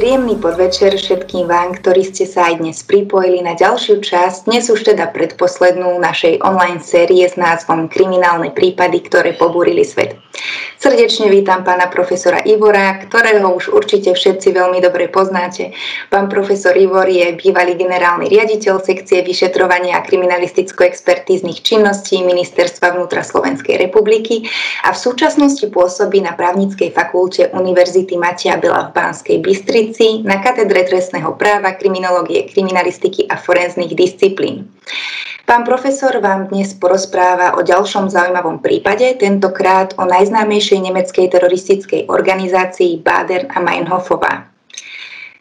Príjemný podvečer všetkým vám, ktorí ste sa aj dnes pripojili na ďalšiu časť, dnes už teda predposlednú našej online série s názvom Kriminálne prípady, ktoré pobúrili svet. Srdečne vítam pána profesora Ivora, ktorého už určite všetci veľmi dobre poznáte. Pán profesor Ivor je bývalý generálny riaditeľ sekcie vyšetrovania a kriminalisticko-expertíznych činností Ministerstva vnútra Slovenskej republiky a v súčasnosti pôsobí na právnickej fakulte Univerzity Matia Bela v Banskej Bystrici na katedre trestného práva, kriminológie, kriminalistiky a forenzných disciplín. Pán profesor vám dnes porozpráva o ďalšom zaujímavom prípade, tentokrát o najznámejšej nemeckej teroristickej organizácii Bader a Meinhofová.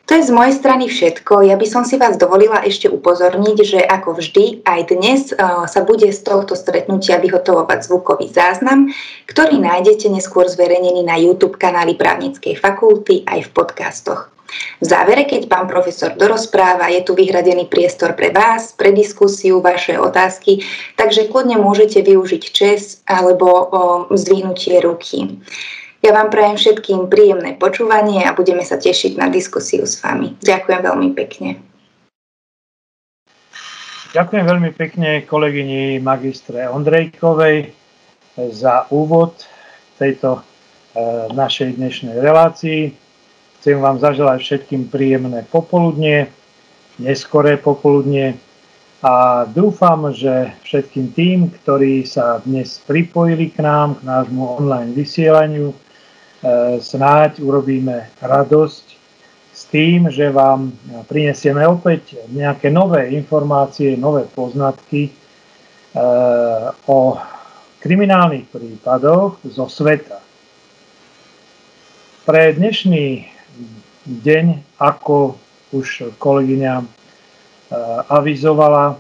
To je z mojej strany všetko. Ja by som si vás dovolila ešte upozorniť, že ako vždy aj dnes sa bude z tohto stretnutia vyhotovovať zvukový záznam, ktorý nájdete neskôr zverejnený na YouTube kanáli právnickej fakulty aj v podcastoch. V závere, keď pán profesor dorozpráva, je tu vyhradený priestor pre vás, pre diskusiu, vaše otázky, takže kľudne môžete využiť čes alebo o, zdvihnutie ruky. Ja vám prajem všetkým príjemné počúvanie a budeme sa tešiť na diskusiu s vami. Ďakujem veľmi pekne. Ďakujem veľmi pekne kolegyni magistre Ondrejkovej za úvod tejto e, našej dnešnej relácii. Chcem vám zaželať všetkým príjemné popoludnie, neskoré popoludnie a dúfam, že všetkým tým, ktorí sa dnes pripojili k nám, k nášmu online vysielaniu, e, snáď urobíme radosť s tým, že vám prinesieme opäť nejaké nové informácie, nové poznatky e, o kriminálnych prípadoch zo sveta. Pre dnešný deň, ako už kolegyňa e, avizovala. E,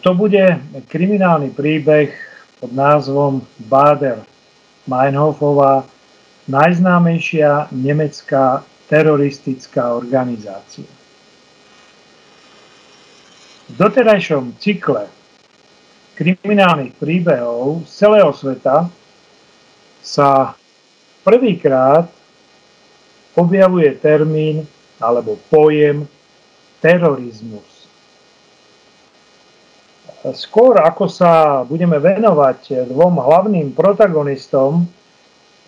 to bude kriminálny príbeh pod názvom Bader Meinhofová, najznámejšia nemecká teroristická organizácia. V doterajšom cykle kriminálnych príbehov z celého sveta sa prvýkrát objavuje termín alebo pojem terorizmus. Skôr ako sa budeme venovať dvom hlavným protagonistom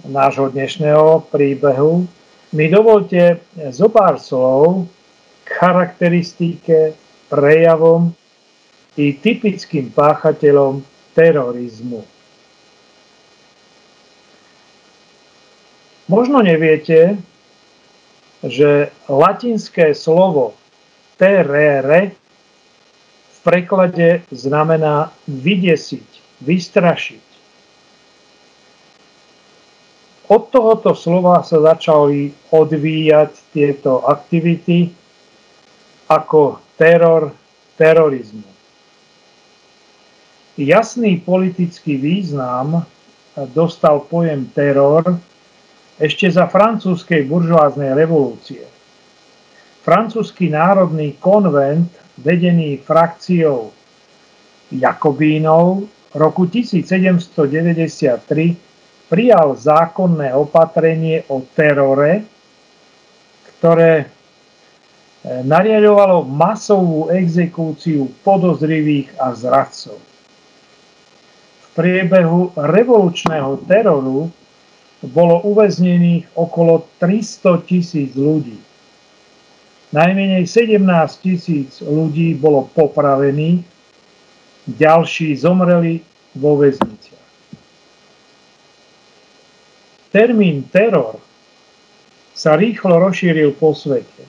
nášho dnešného príbehu, mi dovolte zo pár slov k charakteristike, prejavom i typickým páchateľom terorizmu. Možno neviete, že latinské slovo terere v preklade znamená vydesiť, vystrašiť. Od tohoto slova sa začali odvíjať tieto aktivity ako teror, terorizmu. Jasný politický význam dostal pojem teror ešte za francúzskej buržoáznej revolúcie. Francúzsky národný konvent, vedený frakciou Jakobínov, roku 1793 prijal zákonné opatrenie o terore, ktoré e, nariadovalo masovú exekúciu podozrivých a zradcov. V priebehu revolučného teroru bolo uväznených okolo 300 tisíc ľudí. Najmenej 17 tisíc ľudí bolo popravených, ďalší zomreli vo väzniciach. Termín teror sa rýchlo rozšíril po svete.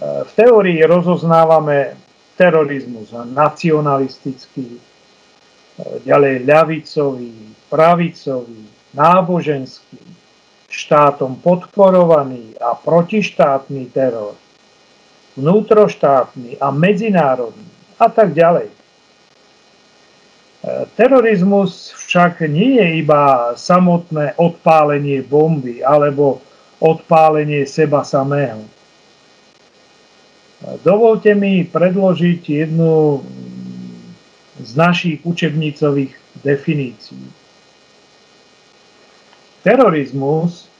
V teórii rozoznávame terorizmus nacionalistický, ďalej ľavicový, pravicový, náboženský, štátom podporovaný a protištátny teror, vnútroštátny a medzinárodný a tak ďalej. E, terorizmus však nie je iba samotné odpálenie bomby alebo odpálenie seba samého. E, dovolte mi predložiť jednu z našich učebnicových definícií. Terorizmus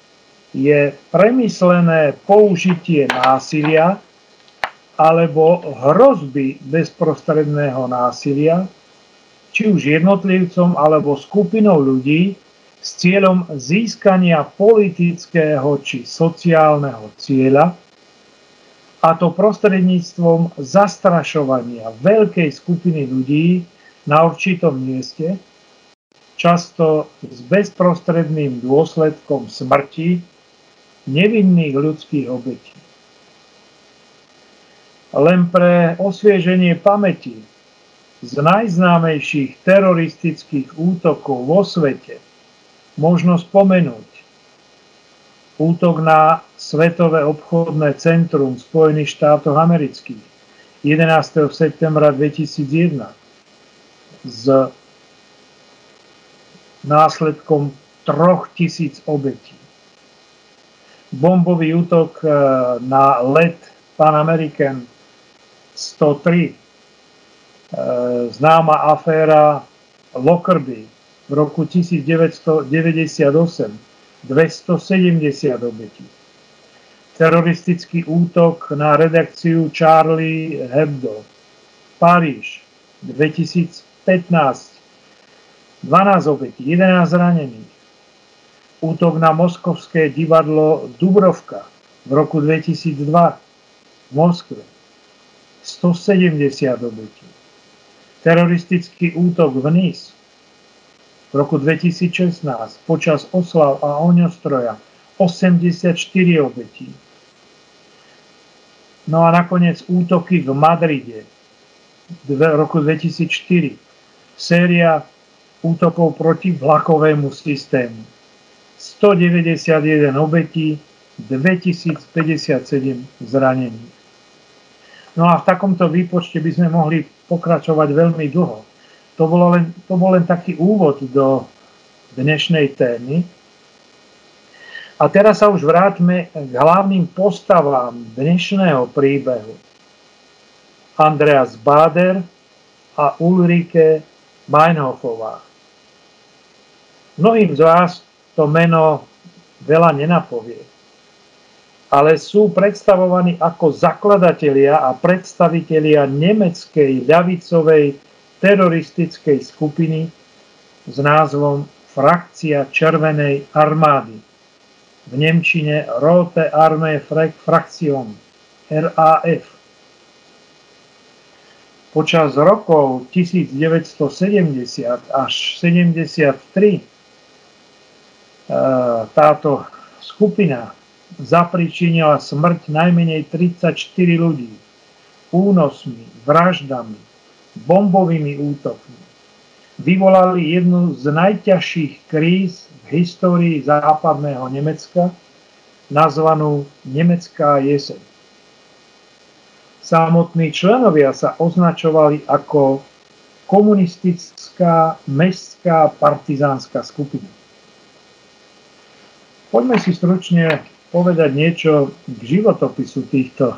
je premyslené použitie násilia alebo hrozby bezprostredného násilia, či už jednotlivcom alebo skupinou ľudí s cieľom získania politického či sociálneho cieľa, a to prostredníctvom zastrašovania veľkej skupiny ľudí na určitom mieste, často s bezprostredným dôsledkom smrti nevinných ľudských obetí. Len pre osvieženie pamäti z najznámejších teroristických útokov vo svete možno spomenúť útok na Svetové obchodné centrum Spojených štátov amerických 11. septembra 2001 s následkom troch tisíc obetí. Bombový útok eh, na let Pan American 103, e, známa aféra Lockerbie v roku 1998, 270 obetí. Teroristický útok na redakciu Charlie Hebdo, Paríž, 2015, 12 obetí, 11 zranených. Útok na moskovské divadlo Dubrovka v roku 2002 v Moskve, 170 obetí. Teroristický útok v Nice v roku 2016 počas oslav a ohňostroja 84 obetí. No a nakoniec útoky v Madride v roku 2004. Séria útokov proti vlakovému systému. 191 obetí, 2057 zranených. No a v takomto výpočte by sme mohli pokračovať veľmi dlho. To, bolo len, to bol len taký úvod do dnešnej témy. A teraz sa už vráťme k hlavným postavám dnešného príbehu. Andreas Bader a Ulrike Meinhofová. Mnohým z vás to meno veľa nenapovie ale sú predstavovaní ako zakladatelia a predstavitelia nemeckej ľavicovej teroristickej skupiny s názvom Frakcia Červenej armády. V Nemčine Rote Armee Fraktion, RAF. Počas rokov 1970 až 73 eh, táto skupina zapričinila smrť najmenej 34 ľudí únosmi, vraždami, bombovými útokmi. Vyvolali jednu z najťažších kríz v histórii západného Nemecka, nazvanú Nemecká jeseň. Samotní členovia sa označovali ako komunistická mestská partizánska skupina. Poďme si stručne povedať niečo k životopisu týchto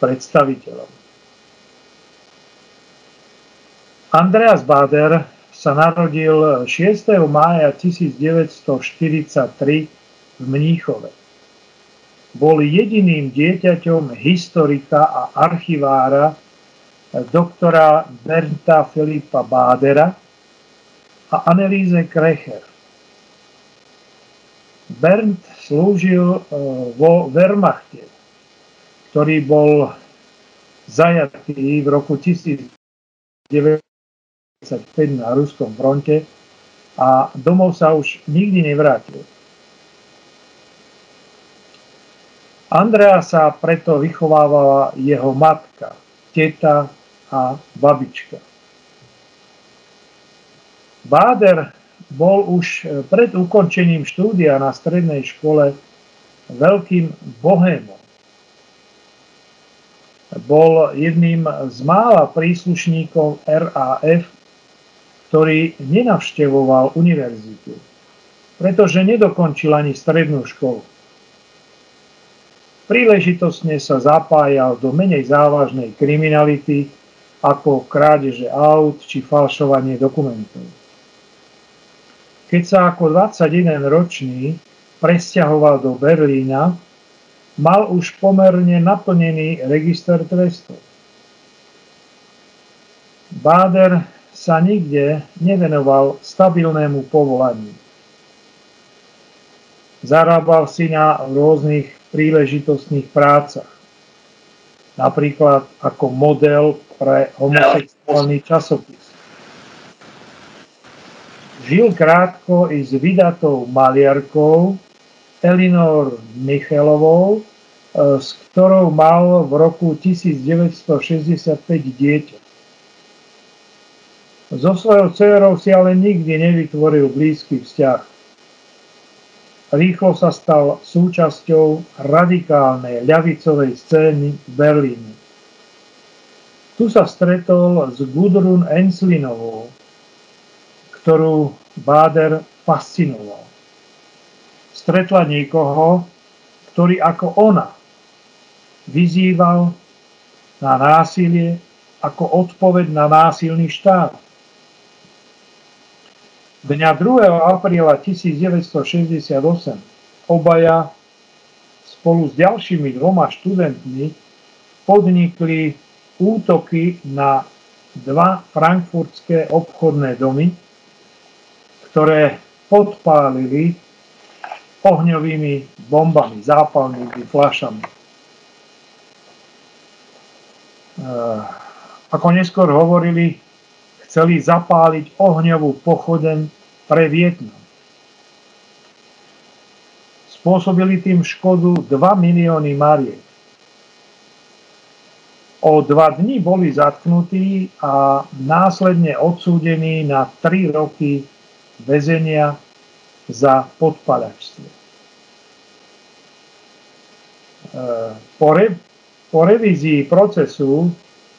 predstaviteľov. Andreas Bader sa narodil 6. mája 1943 v Mníchove. Bol jediným dieťaťom historika a archivára doktora Bernta Filipa Bádera a Annelíze Krecher. Bernd slúžil e, vo Wehrmachte, ktorý bol zajatý v roku 1995 na ruskom fronte a domov sa už nikdy nevrátil. Andrea sa preto vychovávala jeho matka, teta a babička. Báder bol už e, pred ukončením štúdia na strednej škole veľkým bohémom. Bol jedným z mála príslušníkov RAF, ktorý nenavštevoval univerzitu, pretože nedokončil ani strednú školu. Príležitosne sa zapájal do menej závažnej kriminality ako krádeže aut či falšovanie dokumentov. Keď sa ako 21 ročný presťahoval do Berlína, mal už pomerne naplnený register trestov. Báder sa nikde nevenoval stabilnému povolaniu. Zarábal si na rôznych príležitostných prácach. Napríklad ako model pre homosexuálny časopis. Žil krátko i s vydatou maliarkou Elinor Michelovou, e, s ktorou mal v roku 1965 dieťa. So svojou dcerou si ale nikdy nevytvoril blízky vzťah. Rýchlo sa stal súčasťou radikálnej ľavicovej scény v Berlíne. Tu sa stretol s Gudrun Enslinovou, ktorú Báder fascinoval stretla niekoho, ktorý ako ona vyzýval na násilie ako odpoveď na násilný štát. Dňa 2. apríla 1968 obaja spolu s ďalšími dvoma študentmi podnikli útoky na dva frankfurtské obchodné domy, ktoré podpálili ohňovými bombami, zápalnými flašami. Eh, ako neskôr hovorili, chceli zapáliť ohňovú pochodeň pre Vietnam. Spôsobili tým škodu 2 milióny mariek. O dva dní boli zatknutí a následne odsúdení na 3 roky väzenia za podpalačstvo. E, po, re, po revízii procesu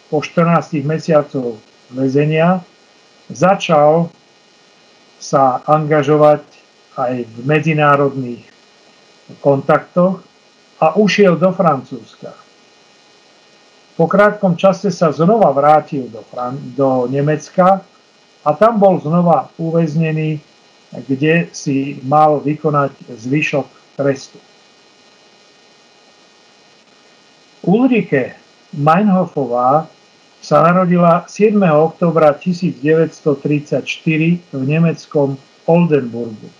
po 14 mesiacov väzenia začal sa angažovať aj v medzinárodných kontaktoch a ušiel do Francúzska. Po krátkom čase sa znova vrátil do, Fran- do Nemecka a tam bol znova uväznený kde si mal vykonať zvyšok trestu. Ulrike Meinhofová sa narodila 7. oktobra 1934 v nemeckom Oldenburgu.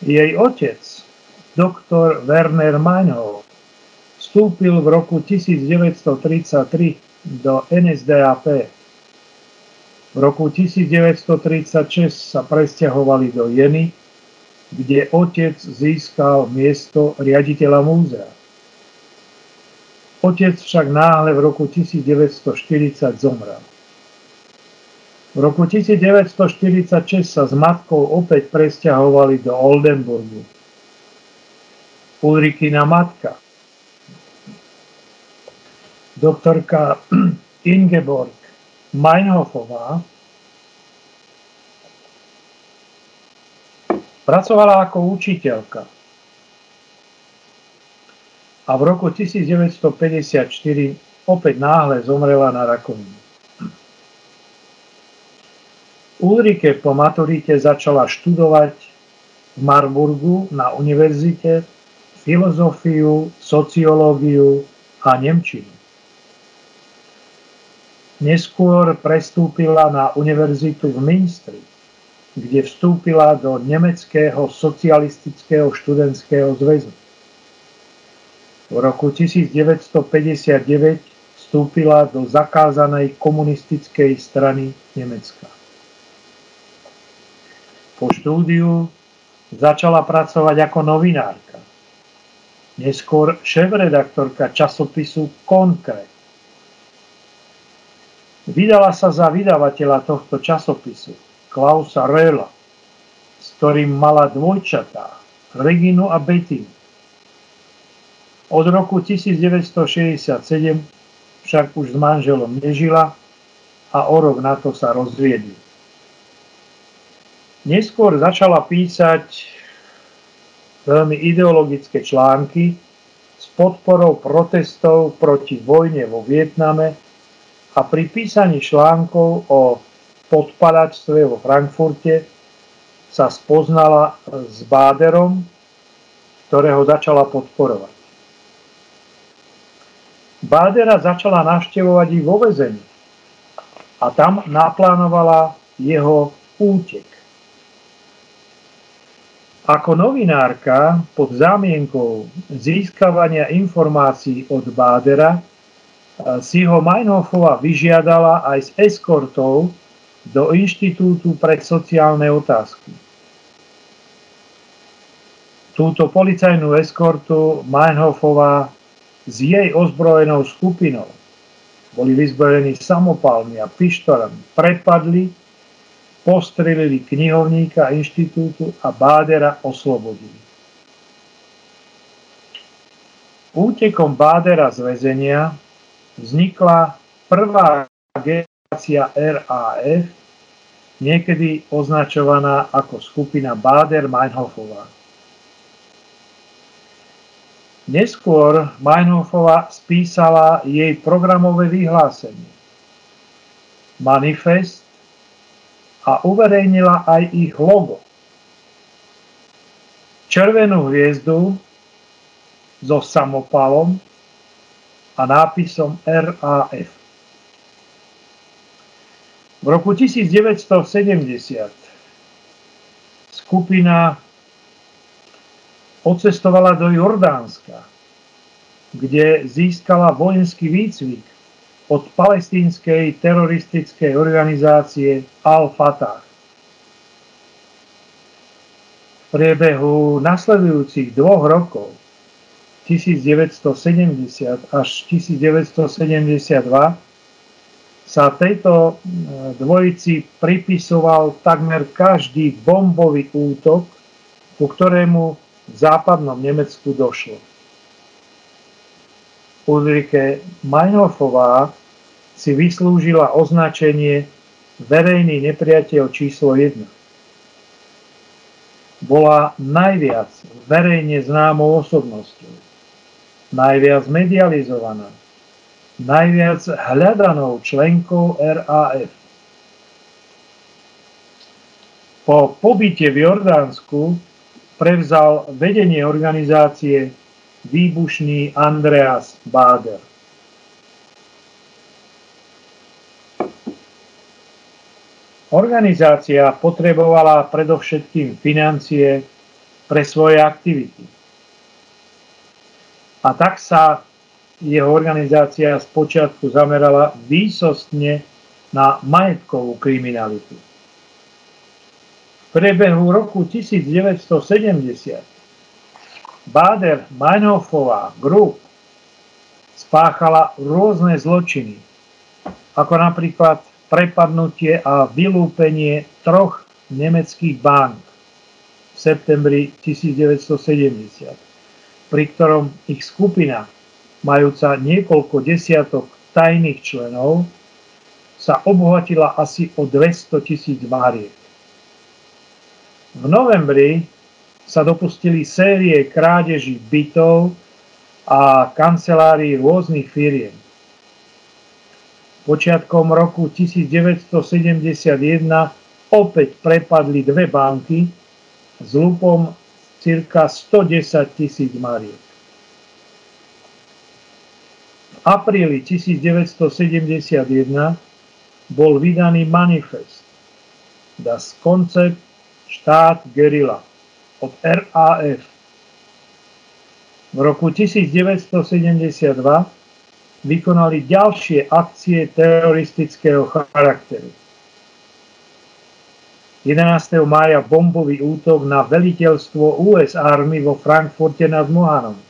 Jej otec, doktor Werner Meinhof, vstúpil v roku 1933 do NSDAP v roku 1936 sa presťahovali do Jeny, kde otec získal miesto riaditeľa múzea. Otec však náhle v roku 1940 zomrel. V roku 1946 sa s matkou opäť presťahovali do Oldenburgu. Ulrikina matka, doktorka Ingeborg Meinhofová pracovala ako učiteľka a v roku 1954 opäť náhle zomrela na rakovinu. Ulrike po maturite začala študovať v Marburgu na univerzite filozofiu, sociológiu a nemčinu. Neskôr prestúpila na univerzitu v Minstri, kde vstúpila do Nemeckého socialistického študentského zväzu. V roku 1959 vstúpila do zakázanej komunistickej strany Nemecka. Po štúdiu začala pracovať ako novinárka. Neskôr šéf-redaktorka časopisu Konkret Vydala sa za vydavateľa tohto časopisu, Klausa Röhla, s ktorým mala dvojčatá, Reginu a Bettinu. Od roku 1967 však už s manželom nežila a o rok na to sa rozviedli. Neskôr začala písať veľmi ideologické články s podporou protestov proti vojne vo Vietname a pri písaní článkov o podpadačstve vo Frankfurte sa spoznala s Báderom, ktorého začala podporovať. Bádera začala navštevovať ich vo vezení a tam naplánovala jeho útek. Ako novinárka pod zámienkou získavania informácií od Bádera si ho Meinhofova vyžiadala aj s eskortou do Inštitútu pre sociálne otázky. Túto policajnú eskortu Meinhofova s jej ozbrojenou skupinou boli vyzbrojení samopalmi a pištorami, prepadli, postrelili knihovníka inštitútu a Bádera oslobodili. Útekom Bádera z väzenia vznikla prvá generácia RAF, niekedy označovaná ako skupina Báder-Meinhofová. Neskôr Meinhofova spísala jej programové vyhlásenie, manifest a uverejnila aj ich logo. Červenú hviezdu so samopalom a nápisom RAF. V roku 1970 skupina odcestovala do Jordánska, kde získala vojenský výcvik od palestínskej teroristickej organizácie Al-Fatah. V priebehu nasledujúcich dvoch rokov 1970 až 1972 sa tejto dvojici pripisoval takmer každý bombový útok, ku ktorému v západnom Nemecku došlo. Ulrike Meinhofová si vyslúžila označenie verejný nepriateľ číslo 1. Bola najviac verejne známou osobnosťou, najviac medializovaná, najviac hľadanou členkou RAF. Po pobyte v Jordánsku prevzal vedenie organizácie výbušný Andreas Bader. Organizácia potrebovala predovšetkým financie pre svoje aktivity. A tak sa jeho organizácia spočiatku zamerala výsostne na majetkovú kriminalitu. Priebehu roku 1970 Bader Meinhofová Group spáchala rôzne zločiny, ako napríklad prepadnutie a vylúpenie troch nemeckých bank v septembri 1970, pri ktorom ich skupina, majúca niekoľko desiatok tajných členov, sa obohatila asi o 200 tisíc máriek. V novembri sa dopustili série krádeží bytov a kancelárií rôznych firiem. Počiatkom roku 1971 opäť prepadli dve banky s lupom cirka 110 tisíc mariek. V apríli 1971 bol vydaný manifest Das Konzept štát gerila od RAF. V roku 1972 vykonali ďalšie akcie teroristického charakteru. 11. mája bombový útok na veliteľstvo US Army vo Frankfurte nad Mohanom,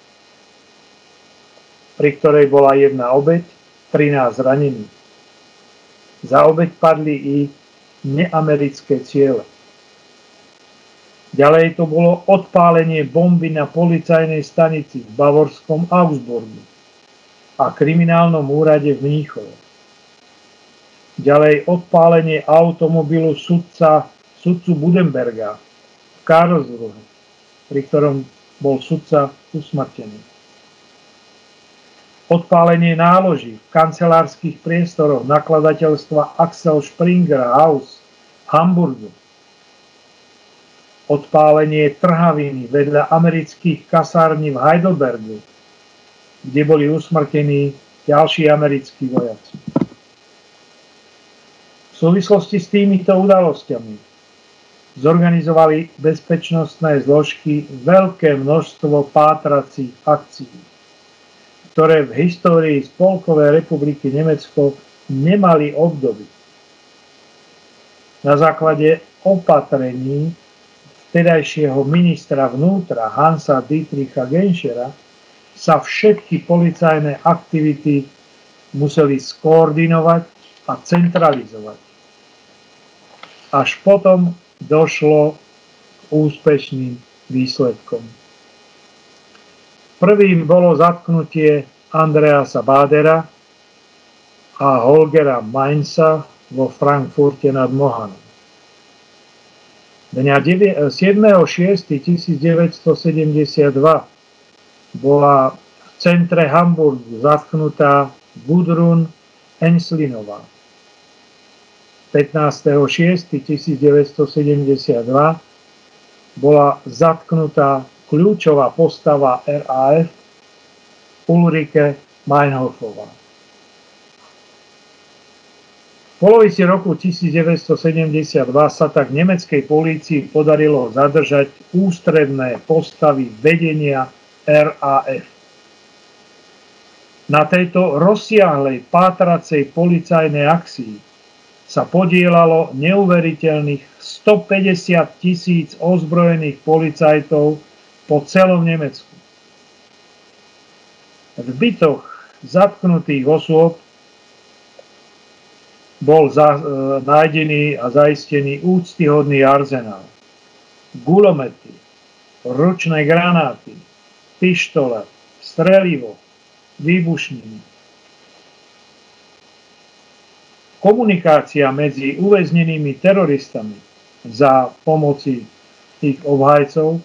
pri ktorej bola jedna obeď, 13 zranených. Za obeď padli i neamerické ciele. Ďalej to bolo odpálenie bomby na policajnej stanici v bavorskom Augsburgu a kriminálnom úrade v Mníchove. Ďalej odpálenie automobilu sudca, sudcu Budenberga v Karlsruhe, pri ktorom bol sudca usmrtený. Odpálenie náloží v kancelárskych priestoroch nakladateľstva Axel Springer House v Hamburgu odpálenie trhaviny vedľa amerických kasární v Heidelbergu, kde boli usmrtení ďalší americkí vojaci. V súvislosti s týmito udalosťami zorganizovali bezpečnostné zložky veľké množstvo pátracích akcií, ktoré v histórii Spolkovej republiky Nemecko nemali obdoby. Na základe opatrení vtedajšieho ministra vnútra Hansa Dietricha Genschera sa všetky policajné aktivity museli skoordinovať a centralizovať. Až potom došlo k úspešným výsledkom. Prvým bolo zatknutie Andreasa Bádera a Holgera Mainza vo Frankfurte nad Mohanom. Dňa 7.6.1972 bola v centre Hamburgu zatknutá Gudrun Enslinová. 15.6.1972 bola zatknutá kľúčová postava RAF Ulrike Meinhofová polovici roku 1972 sa tak nemeckej polícii podarilo zadržať ústredné postavy vedenia RAF. Na tejto rozsiahlej pátracej policajnej akcii sa podielalo neuveriteľných 150 tisíc ozbrojených policajtov po celom Nemecku. V bytoch zatknutých osôb bol za, e, nájdený a zaistený úctyhodný arzenál. Gulomety, ručné granáty, pištole, strelivo, výbušniny. Komunikácia medzi uväznenými teroristami za pomoci tých obhajcov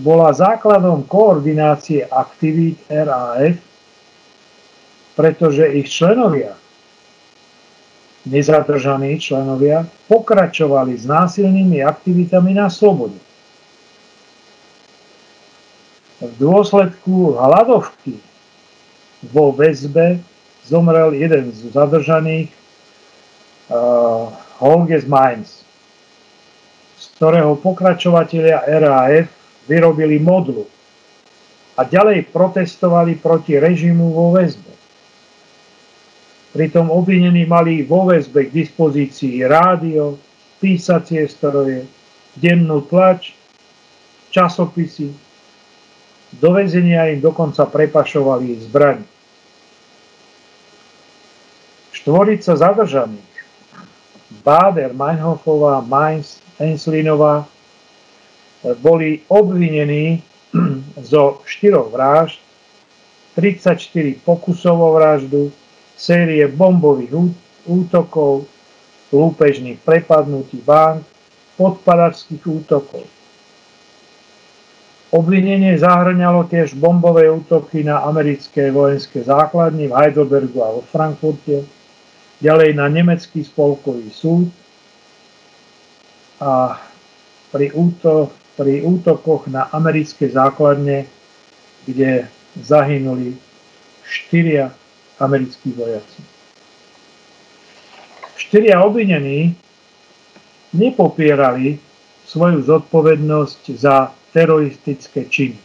bola základom koordinácie aktivít RAF, pretože ich členovia nezadržaní členovia pokračovali s násilnými aktivitami na slobode. V dôsledku hladovky vo väzbe zomrel jeden z zadržaných uh, Holges Mainz, z ktorého pokračovatelia RAF vyrobili modlu a ďalej protestovali proti režimu vo väzbe. Pritom obvinení mali vo väzbe k dispozícii rádio, písacie stroje, dennú tlač, časopisy. Do väzenia im dokonca prepašovali zbraň. Štvorica zadržaných Báder, Meinhofová, Mainz, Enslinová boli obvinení zo štyroch vražd, 34 pokusov o vraždu, série bombových útokov, lúpežných prepadnutí bank, podpadačských útokov. Obvinenie zahrňalo tiež bombové útoky na americké vojenské základne v Heidelbergu a vo Frankfurte, ďalej na nemecký spolkový súd a pri, úto, pri útokoch na americké základne, kde zahynuli štyria americkí vojaci. Štyria obvinení nepopierali svoju zodpovednosť za teroristické činy.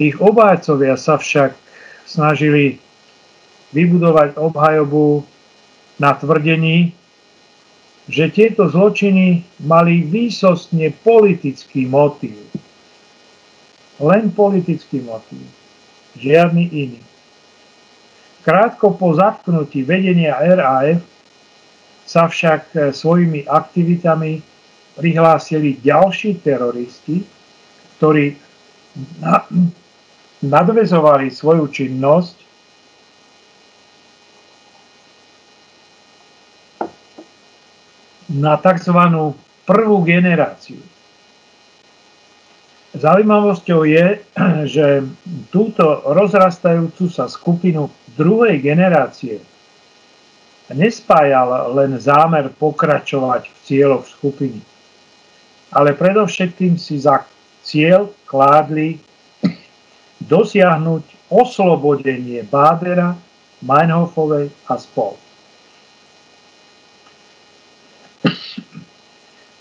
Ich obájcovia sa však snažili vybudovať obhajobu na tvrdení, že tieto zločiny mali výsostne politický motív. Len politický motív žiadny iný. Krátko po zatknutí vedenia RAF sa však e, svojimi aktivitami prihlásili ďalší teroristi, ktorí nadvezovali svoju činnosť na tzv. prvú generáciu. Zaujímavosťou je, že túto rozrastajúcu sa skupinu druhej generácie nespájal len zámer pokračovať v cieľoch skupiny, ale predovšetkým si za cieľ kládli dosiahnuť oslobodenie Bádera, Meinhofovej a spol.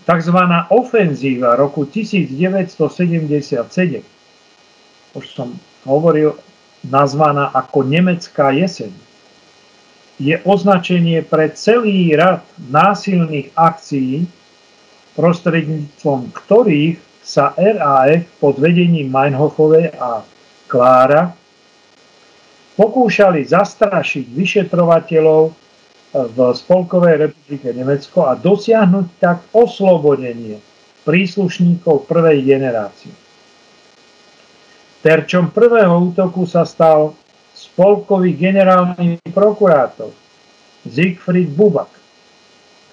Takzvaná ofenzíva roku 1977, už som hovoril, nazvaná ako nemecká jeseň, je označenie pre celý rad násilných akcií, prostredníctvom ktorých sa RAF pod vedením Meinhofovej a Klára pokúšali zastrašiť vyšetrovateľov v Spolkovej republike Nemecko a dosiahnuť tak oslobodenie príslušníkov prvej generácie. Terčom prvého útoku sa stal spolkový generálny prokurátor Siegfried Bubak,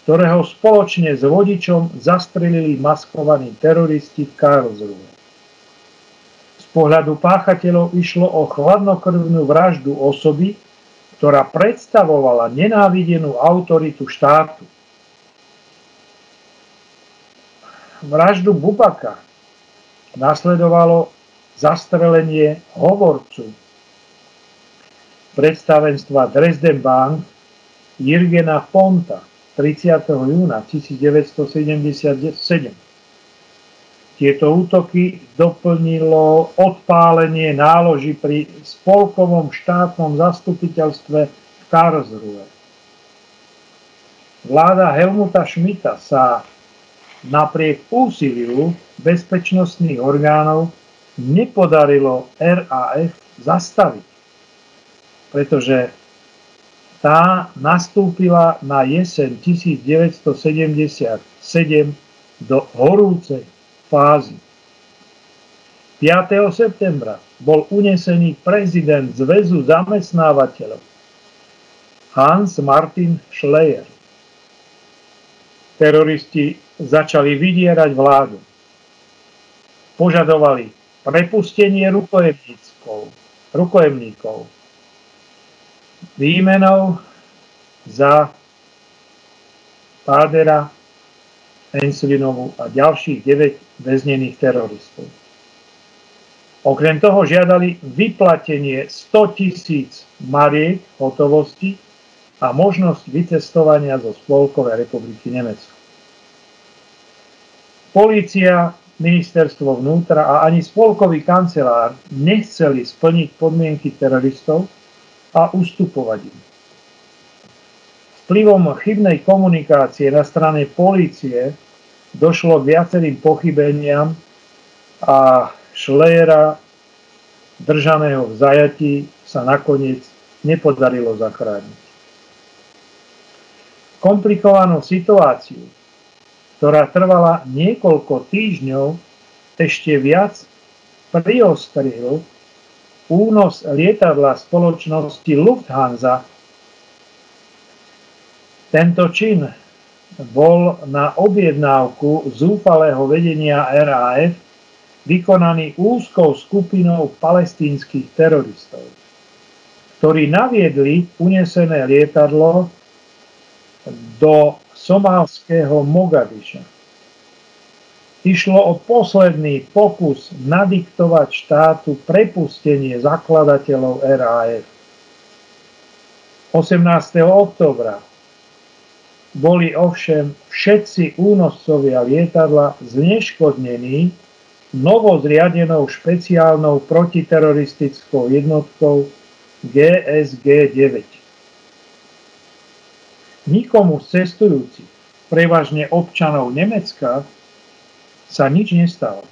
ktorého spoločne s vodičom zastrelili maskovaní teroristi v Karlsruhe. Z pohľadu páchateľov išlo o chladnokrvnú vraždu osoby, ktorá predstavovala nenávidenú autoritu štátu. Vraždu Bubaka nasledovalo zastrelenie hovorcu predstavenstva Dresden Bank Jirgena Ponta 30. júna 1977 tieto útoky doplnilo odpálenie náloží pri spolkovom štátnom zastupiteľstve v Karlsruhe. Vláda Helmuta Schmidta sa napriek úsiliu bezpečnostných orgánov nepodarilo RAF zastaviť, pretože tá nastúpila na jeseň 1977 do horúcej fázy. 5. septembra bol unesený prezident Zväzu zamestnávateľov Hans Martin Schleyer. Teroristi začali vydierať vládu. Požadovali prepustenie rukojemníkov, rukojemníkov výmenou za Pádera Enslinovu a ďalších 9 väznených teroristov. Okrem toho žiadali vyplatenie 100 tisíc mariek hotovosti a možnosť vycestovania zo Spolkovej republiky Nemecko. Polícia, ministerstvo vnútra a ani spolkový kancelár nechceli splniť podmienky teroristov a ustupovať im. Vplyvom chybnej komunikácie na strane polície došlo k viacerým pochybeniam a Schleera, držaného v zajatí, sa nakoniec nepodarilo zachrániť. Komplikovanú situáciu, ktorá trvala niekoľko týždňov, ešte viac priostril únos lietadla spoločnosti Lufthansa tento čin bol na objednávku zúfalého vedenia RAF vykonaný úzkou skupinou palestínskych teroristov, ktorí naviedli unesené lietadlo do somálského Mogadiša. Išlo o posledný pokus nadiktovať štátu prepustenie zakladateľov RAF. 18. oktobra boli ovšem všetci únoscovia lietadla zneškodnení novozriadenou špeciálnou protiteroristickou jednotkou GSG-9. Nikomu z cestujúcich, prevažne občanov Nemecka, sa nič nestalo.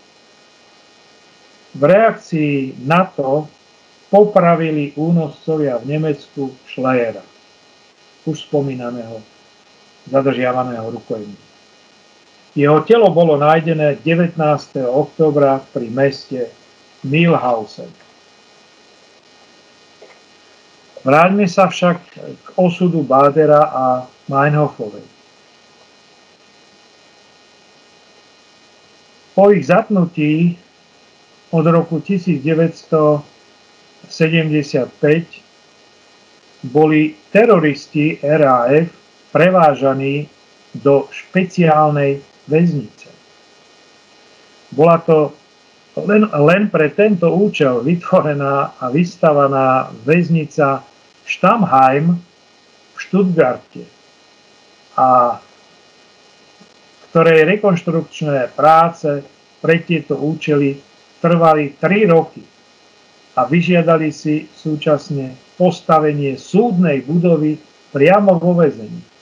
V reakcii na to popravili únoscovia v Nemecku Schleiera, už spomínaného zadržiavaného rukojemníka. Jeho telo bolo nájdené 19. oktobra pri meste Milhausen. Vráťme sa však k osudu Bádera a Meinhofovej. Po ich zatnutí od roku 1975 boli teroristi RAF prevážaní do špeciálnej väznice. Bola to len, len pre tento účel vytvorená a vystavaná väznica Stammheim v Stuttgarte a ktorej rekonštrukčné práce pre tieto účely trvali 3 roky a vyžiadali si súčasne postavenie súdnej budovy priamo vo väzení.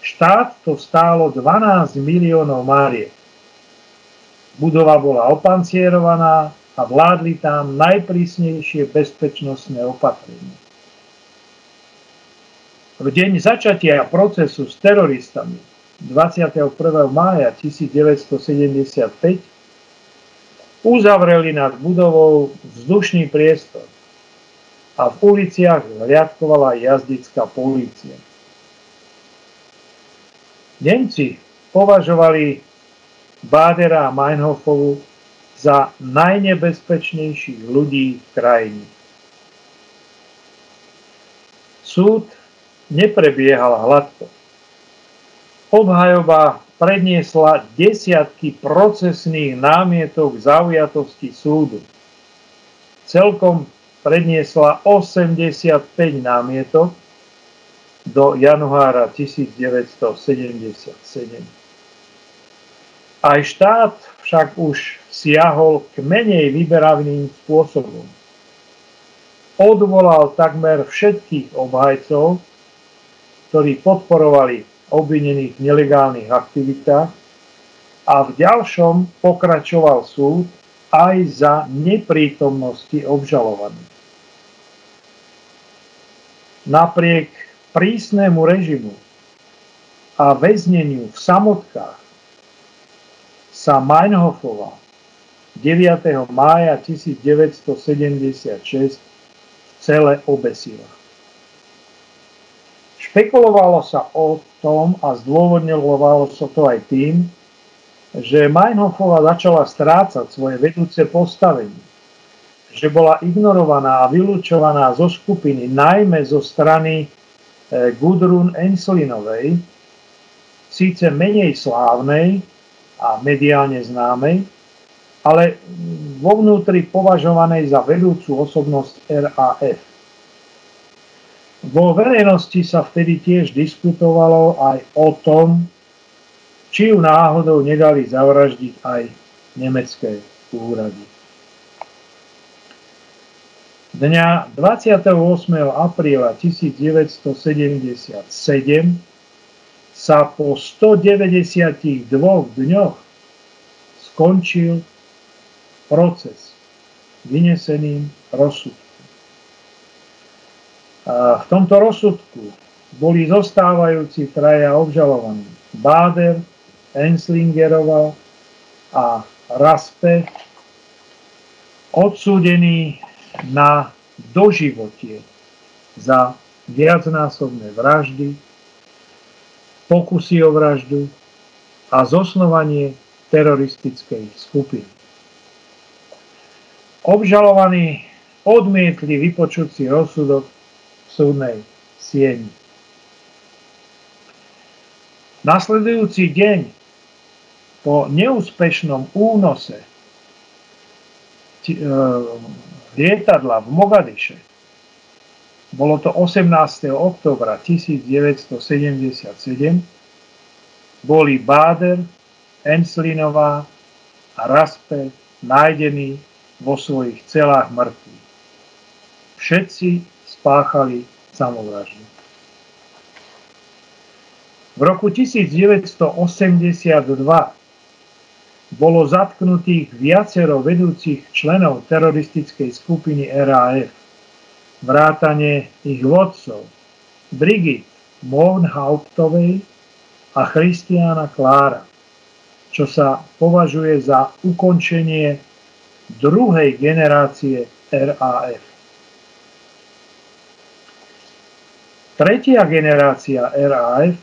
Štát to stálo 12 miliónov máriek. Budova bola opancierovaná a vládli tam najprísnejšie bezpečnostné opatrenia. V deň začatia procesu s teroristami 21. mája 1975 uzavreli nad budovou vzdušný priestor a v uliciach hliadkovala jazdická polícia. Nemci považovali Bádera a Meinhofovu za najnebezpečnejších ľudí v krajine. Súd neprebiehal hladko. Obhajoba predniesla desiatky procesných námietok zaujatosti súdu. Celkom predniesla 85 námietok do januára 1977. Aj štát však už siahol k menej vyberavným spôsobom. Odvolal takmer všetkých obhajcov, ktorí podporovali obvinených v nelegálnych aktivitách a v ďalšom pokračoval súd aj za neprítomnosti obžalovaných. Napriek prísnemu režimu a väzneniu v samotkách sa Meinhofova 9. mája 1976 celé obesila. Špekulovalo sa o tom a zdôvodňovalo sa to aj tým, že Meinhofova začala strácať svoje vedúce postavenie, že bola ignorovaná a vylúčovaná zo skupiny, najmä zo strany Gudrun Enslinovej, síce menej slávnej a mediálne známej, ale vo vnútri považovanej za vedúcu osobnosť RAF. Vo verejnosti sa vtedy tiež diskutovalo aj o tom, či ju náhodou nedali zavraždiť aj nemecké úrady. Dňa 28. apríla 1977 sa po 192 dňoch skončil proces vyneseným rozsudkom. V tomto rozsudku boli zostávajúci traja obžalovaní. Báder, Enslingerová a Raspe odsúdení na doživotie za viacnásobné vraždy, pokusy o vraždu a zosnovanie teroristickej skupiny. Obžalovaní odmietli vypočuť si rozsudok súdnej sieni. Nasledujúci deň po neúspešnom únose lietadla v Mogadiše, bolo to 18. oktobra 1977, boli Báder, Enslinová a Raspe nájdení vo svojich celách mŕtvi. Všetci spáchali samovraždu. V roku 1982 bolo zatknutých viacero vedúcich členov teroristickej skupiny RAF, vrátane ich vodcov Brigit Mohnhauptovej a Christiana Klára, čo sa považuje za ukončenie druhej generácie RAF. Tretia generácia RAF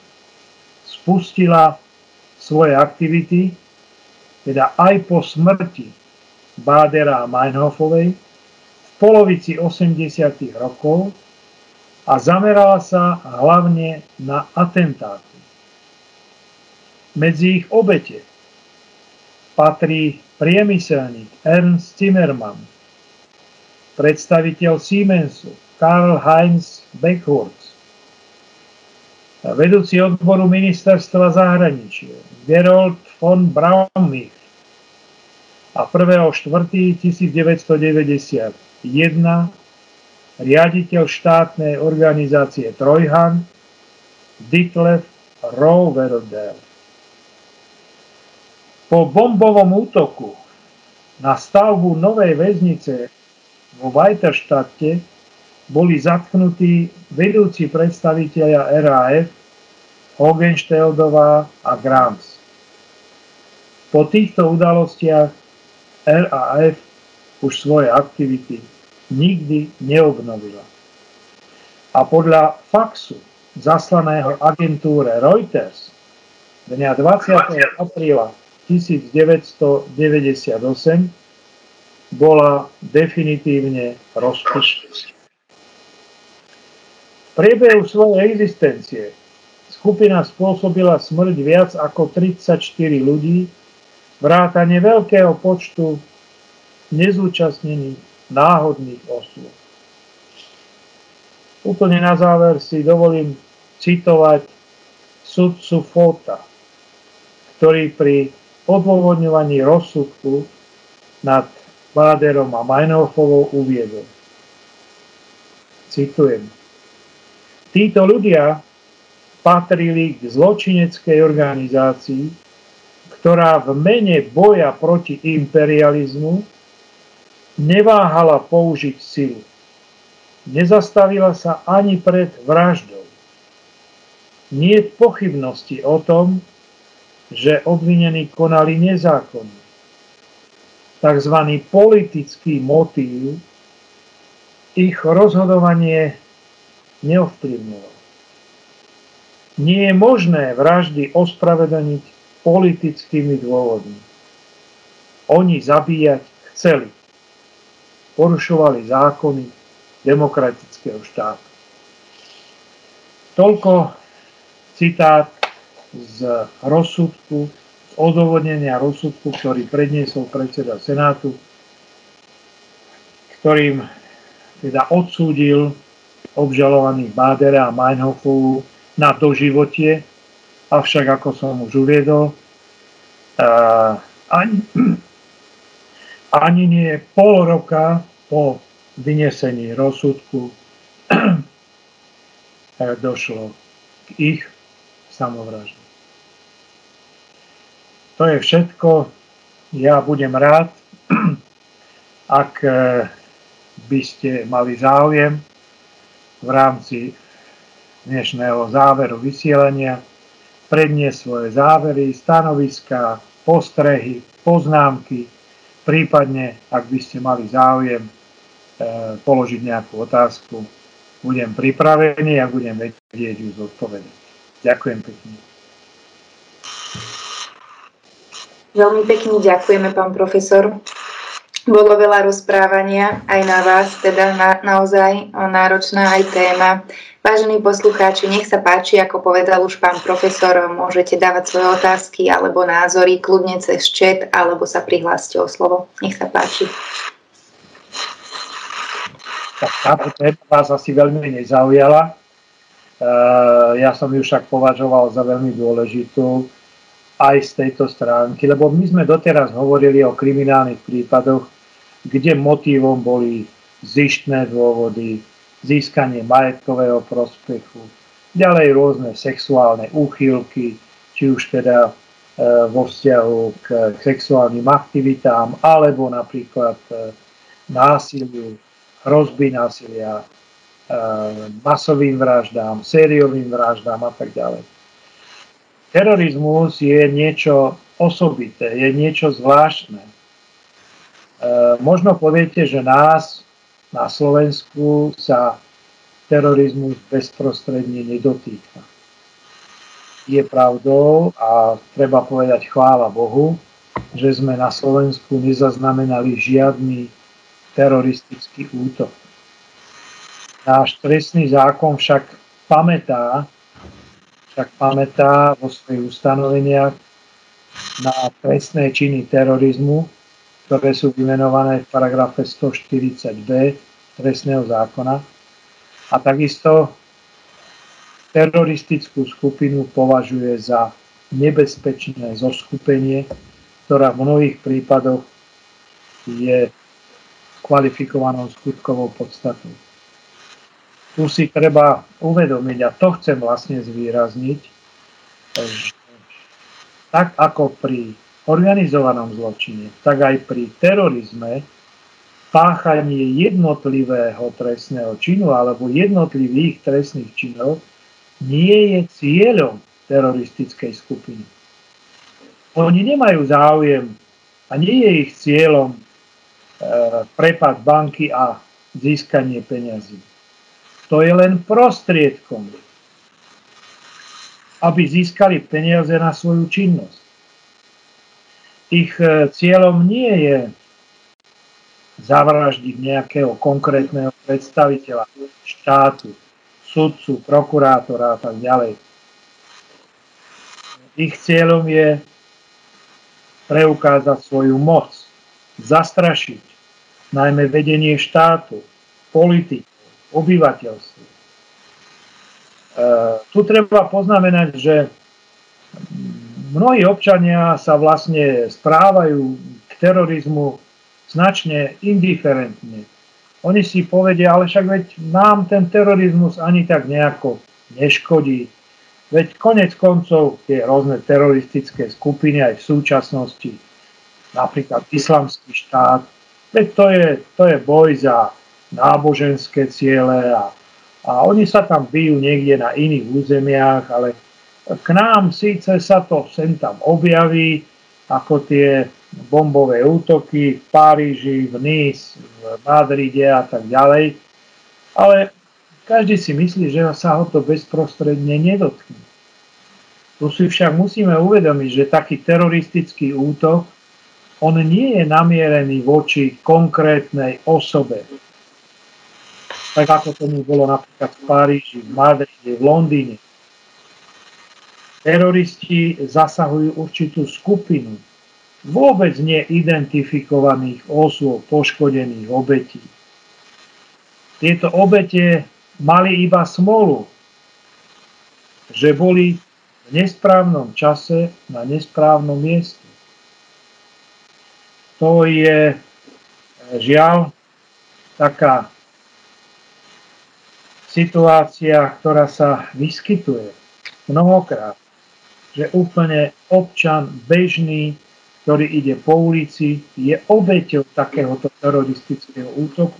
spustila svoje aktivity, teda aj po smrti Bádera a Meinhofovej v polovici 80. rokov a zamerala sa hlavne na atentáty. Medzi ich obete patrí priemyselník Ernst Zimmermann, predstaviteľ Siemensu Karl Heinz Beckhurst, vedúci odboru ministerstva zahraničia Gerold von Braunmich a 1.4.1991 riaditeľ štátnej organizácie Trojhan Ditlev Rouverdale. Po bombovom útoku na stavbu novej väznice vo Weiterstadte boli zatknutí vedúci predstaviteľia RAF Hogensteldová a Grams. Po týchto udalostiach RAF už svoje aktivity nikdy neobnovila. A podľa faxu zaslaného agentúre Reuters dňa 20. apríla 1998 bola definitívne rozpustená. Priebehu svojej existencie skupina spôsobila smrť viac ako 34 ľudí, vrátane veľkého počtu nezúčastnených náhodných osôb. Úplne na záver si dovolím citovať sudcu Fota, ktorý pri odôvodňovaní rozsudku nad Báderom a Meinhofovou uviedol. Citujem. Títo ľudia patrili k zločineckej organizácii, ktorá v mene boja proti imperializmu neváhala použiť silu. Nezastavila sa ani pred vraždou. Nie pochybnosti o tom, že obvinení konali nezákonne. Takzvaný politický motív ich rozhodovanie neovplyvňoval. Nie je možné vraždy ospravedlniť politickými dôvodmi. Oni zabíjať chceli. Porušovali zákony demokratického štátu. Toľko citát z rozsudku, z odôvodnenia rozsudku, ktorý predniesol predseda Senátu, ktorým teda odsúdil obžalovaných Bádera a Meinhofovu na doživotie, avšak ako som už uviedol, ani, ani nie pol roka po vynesení rozsudku došlo k ich samovražde. To je všetko. Ja budem rád, ak e, by ste mali záujem v rámci dnešného záveru vysielania predniesť svoje závery, stanoviska, postrehy, poznámky, prípadne, ak by ste mali záujem e, položiť nejakú otázku, budem pripravený a budem vedieť ju zodpovedať. Ďakujem pekne. Veľmi pekne ďakujeme, pán profesor. Bolo veľa rozprávania aj na vás, teda na, naozaj náročná aj téma. Vážení poslucháči, nech sa páči, ako povedal už pán profesor, môžete dávať svoje otázky alebo názory kľudne cez chat, alebo sa prihláste o slovo. Nech sa páči. Tak táto téma vás asi veľmi nezaujala. Uh, ja som ju však považoval za veľmi dôležitú aj z tejto stránky, lebo my sme doteraz hovorili o kriminálnych prípadoch, kde motívom boli zištné dôvody, získanie majetkového prospechu, ďalej rôzne sexuálne úchylky, či už teda e, vo vzťahu k sexuálnym aktivitám, alebo napríklad e, násiliu, hrozby násilia, e, masovým vraždám, sériovým vraždám a tak ďalej. Terorizmus je niečo osobité, je niečo zvláštne. E, možno poviete, že nás na Slovensku sa terorizmus bezprostredne nedotýka. Je pravdou a treba povedať chvála Bohu, že sme na Slovensku nezaznamenali žiadny teroristický útok. Náš trestný zákon však pamätá, však pamätá vo svojich ustanoveniach na trestné činy terorizmu, ktoré sú vymenované v paragrafe 140b trestného zákona. A takisto teroristickú skupinu považuje za nebezpečné zoskupenie, ktorá v mnohých prípadoch je kvalifikovanou skutkovou podstatou. Tu si treba uvedomiť, a to chcem vlastne zvýrazniť, tak ako pri organizovanom zločine, tak aj pri terorizme páchanie jednotlivého trestného činu alebo jednotlivých trestných činov nie je cieľom teroristickej skupiny. Oni nemajú záujem a nie je ich cieľom e, prepad banky a získanie peňazí. To je len prostriedkom, aby získali peniaze na svoju činnosť. Ich e, cieľom nie je zavraždiť nejakého konkrétneho predstaviteľa štátu, sudcu, prokurátora a tak ďalej. Ich cieľom je preukázať svoju moc, zastrašiť najmä vedenie štátu, politiku, obyvateľstvu. E, tu treba poznamenať, že mnohí občania sa vlastne správajú k terorizmu značne indiferentne. Oni si povedia, ale však veď nám ten terorizmus ani tak nejako neškodí. Veď konec koncov tie rôzne teroristické skupiny aj v súčasnosti, napríklad islamský štát, veď to je, to je boj za náboženské ciele a, a oni sa tam bijú niekde na iných územiach, ale k nám síce sa to sem tam objaví, ako tie bombové útoky v Paríži, v Nice, v Madride a tak ďalej, ale každý si myslí, že sa ho to bezprostredne nedotkne. Tu si však musíme uvedomiť, že taký teroristický útok, on nie je namierený voči konkrétnej osobe. Tak ako tomu bolo napríklad v Paríži, v Madride, v Londýne. Teroristi zasahujú určitú skupinu vôbec neidentifikovaných osôb, poškodených obetí. Tieto obete mali iba smolu, že boli v nesprávnom čase na nesprávnom mieste. To je žiaľ taká situácia, ktorá sa vyskytuje mnohokrát, že úplne občan bežný, ktorý ide po ulici, je obeťou takéhoto teroristického útoku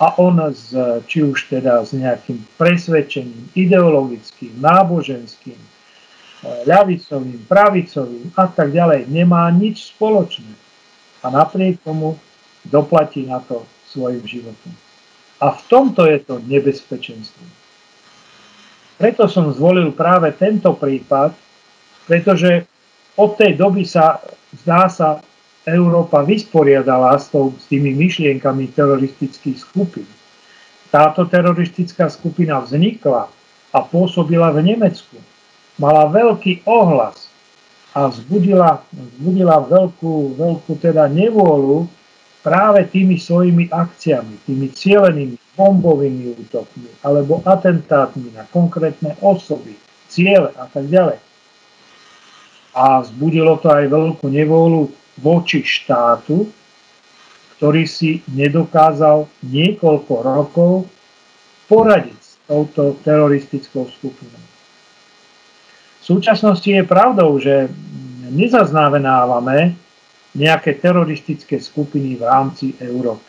a on s, či už teda s nejakým presvedčením ideologickým, náboženským, eh, ľavicovým, pravicovým a tak ďalej nemá nič spoločné. A napriek tomu doplatí na to svojim životom. A v tomto je to nebezpečenstvo. Preto som zvolil práve tento prípad, pretože od tej doby sa, zdá sa, Európa vysporiadala s, tou, s tými myšlienkami teroristických skupín. Táto teroristická skupina vznikla a pôsobila v Nemecku. Mala veľký ohlas a vzbudila, vzbudila veľkú, veľkú teda nevôľu práve tými svojimi akciami, tými cielenými bombovými útokmi alebo atentátmi na konkrétne osoby, ciele a tak ďalej. A vzbudilo to aj veľkú nevôľu voči štátu, ktorý si nedokázal niekoľko rokov poradiť s touto teroristickou skupinou. V súčasnosti je pravdou, že nezaznamenávame nejaké teroristické skupiny v rámci Európy.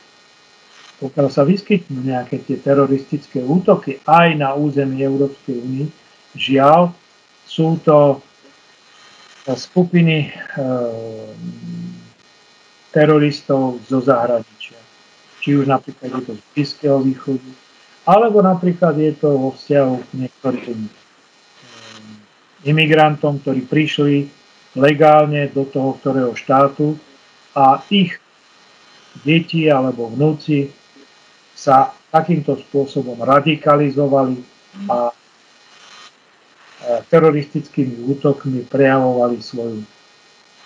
Pokiaľ sa vyskytnú nejaké tie teroristické útoky aj na území Európskej únie, žiaľ, sú to skupiny eh, teroristov zo zahraničia. Či už napríklad je to z Blízkeho východu, alebo napríklad je to vo vzťahu k niektorým eh, imigrantom, ktorí prišli legálne do toho ktorého štátu a ich deti alebo vnúci sa takýmto spôsobom radikalizovali a teroristickými útokmi prejavovali svoju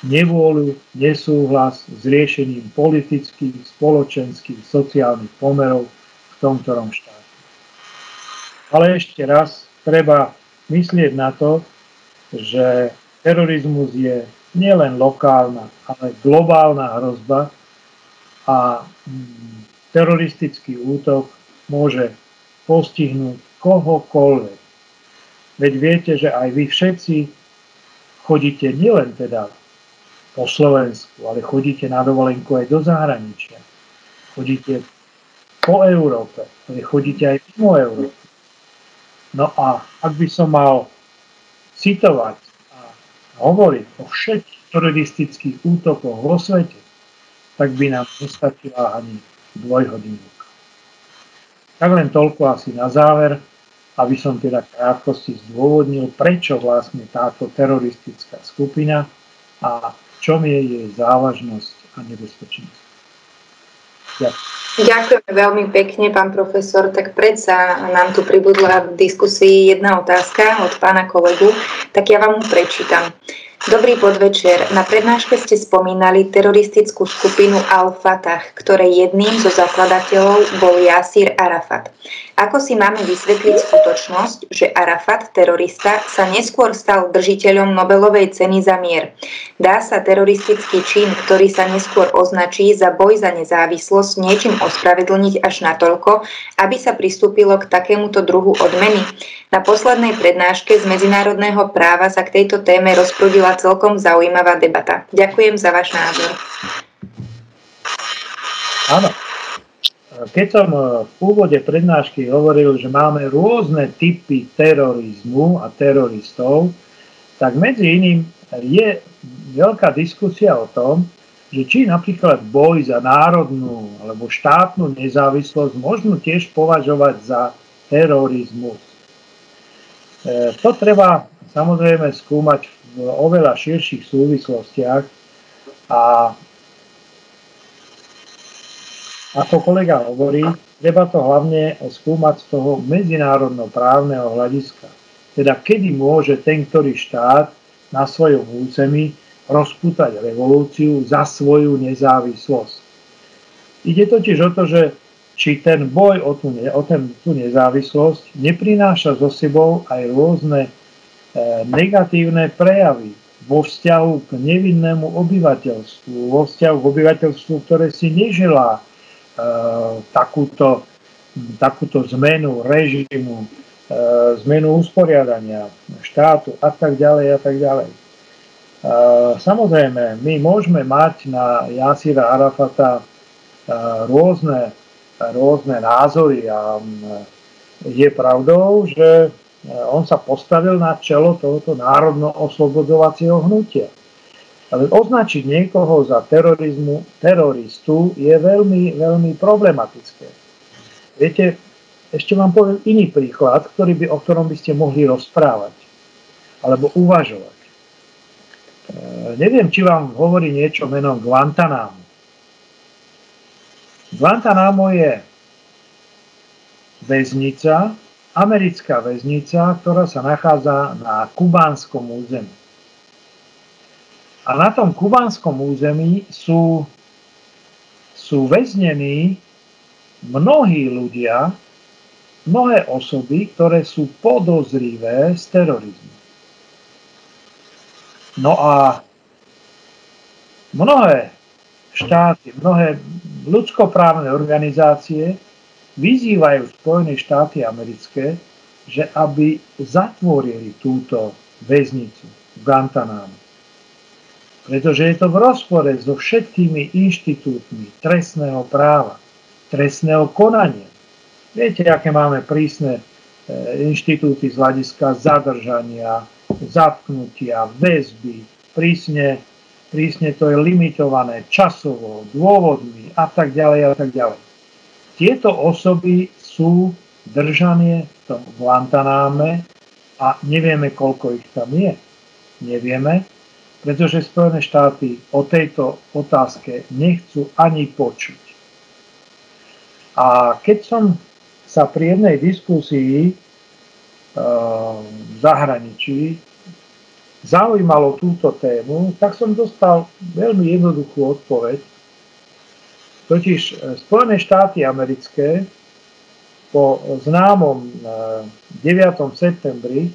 nevôľu, nesúhlas s riešením politických, spoločenských, sociálnych pomerov v tom ktorom štáte. Ale ešte raz, treba myslieť na to, že terorizmus je nielen lokálna, ale globálna hrozba a mm, teroristický útok môže postihnúť kohokoľvek. Veď viete, že aj vy všetci chodíte nielen teda po Slovensku, ale chodíte na dovolenku aj do zahraničia. Chodíte po Európe, ale chodíte aj mimo Európy. No a ak by som mal citovať a hovoriť o všetkých teroristických útokoch vo svete, tak by nám nestačila ani dvojhodinka. Tak len toľko asi na záver, aby som teda krátkosti zdôvodnil, prečo vlastne táto teroristická skupina a v čom je jej závažnosť a nebezpečnosť. Ďakujem. Ďakujeme veľmi pekne, pán profesor. Tak predsa nám tu pribudla v diskusii jedna otázka od pána kolegu, tak ja vám ju prečítam. Dobrý podvečer. Na prednáške ste spomínali teroristickú skupinu Al-Fatah, ktorej jedným zo zakladateľov bol Yasir Arafat. Ako si máme vysvetliť skutočnosť, že Arafat, terorista, sa neskôr stal držiteľom Nobelovej ceny za mier? Dá sa teroristický čin, ktorý sa neskôr označí za boj za nezávislosť, niečím ospravedlniť až natoľko, aby sa pristúpilo k takémuto druhu odmeny? Na poslednej prednáške z medzinárodného práva sa k tejto téme rozprudila celkom zaujímavá debata. Ďakujem za váš názor. Áno, keď som e, v úvode prednášky hovoril, že máme rôzne typy terorizmu a teroristov, tak medzi iným je veľká diskusia o tom, že či napríklad boj za národnú alebo štátnu nezávislosť možno tiež považovať za terorizmus. E, to treba samozrejme skúmať v oveľa širších súvislostiach a ako kolega hovorí, treba to hlavne skúmať z toho medzinárodno právneho hľadiska. Teda kedy môže ten, ktorý štát na svojom území rozputať revolúciu za svoju nezávislosť. Ide totiž o to, že či ten boj o tú, o ten, tú nezávislosť neprináša so sebou aj rôzne e, negatívne prejavy vo vzťahu k nevinnému obyvateľstvu, vo vzťahu k obyvateľstvu, ktoré si neželá takúto, takúto zmenu režimu, eh, zmenu usporiadania štátu a tak ďalej a tak ďalej. Eh, samozrejme, my môžeme mať na Jasira Arafata rôzne, rôzne názory a mm, je pravdou, že on sa postavil na čelo tohoto národno-oslobodovacieho hnutia. Ale označiť niekoho za terorizmu, teroristu je veľmi, veľmi problematické. Viete, ešte vám poviem iný príklad, ktorý by, o ktorom by ste mohli rozprávať alebo uvažovať. E, neviem, či vám hovorí niečo menom Guantanamo. Guantanamo je väznica, americká väznica, ktorá sa nachádza na kubánskom území. A na tom kubánskom území sú, sú väznení mnohí ľudia, mnohé osoby, ktoré sú podozrivé z terorizmu. No a mnohé štáty, mnohé ľudskoprávne organizácie vyzývajú Spojené štáty americké, že aby zatvorili túto väznicu v Guantanamo pretože je to v rozpore so všetkými inštitútmi trestného práva, trestného konania. Viete, aké máme prísne e, inštitúty z hľadiska zadržania, zatknutia, väzby, prísne, prísne to je limitované časovo, dôvodmi a tak ďalej a tak ďalej. Tieto osoby sú držanie v tom Guantanáme a nevieme, koľko ich tam je. Nevieme, pretože Spojené štáty o tejto otázke nechcú ani počuť. A keď som sa pri jednej diskusii v zahraničí zaujímalo túto tému, tak som dostal veľmi jednoduchú odpoveď. Totiž Spojené štáty americké po známom 9. septembri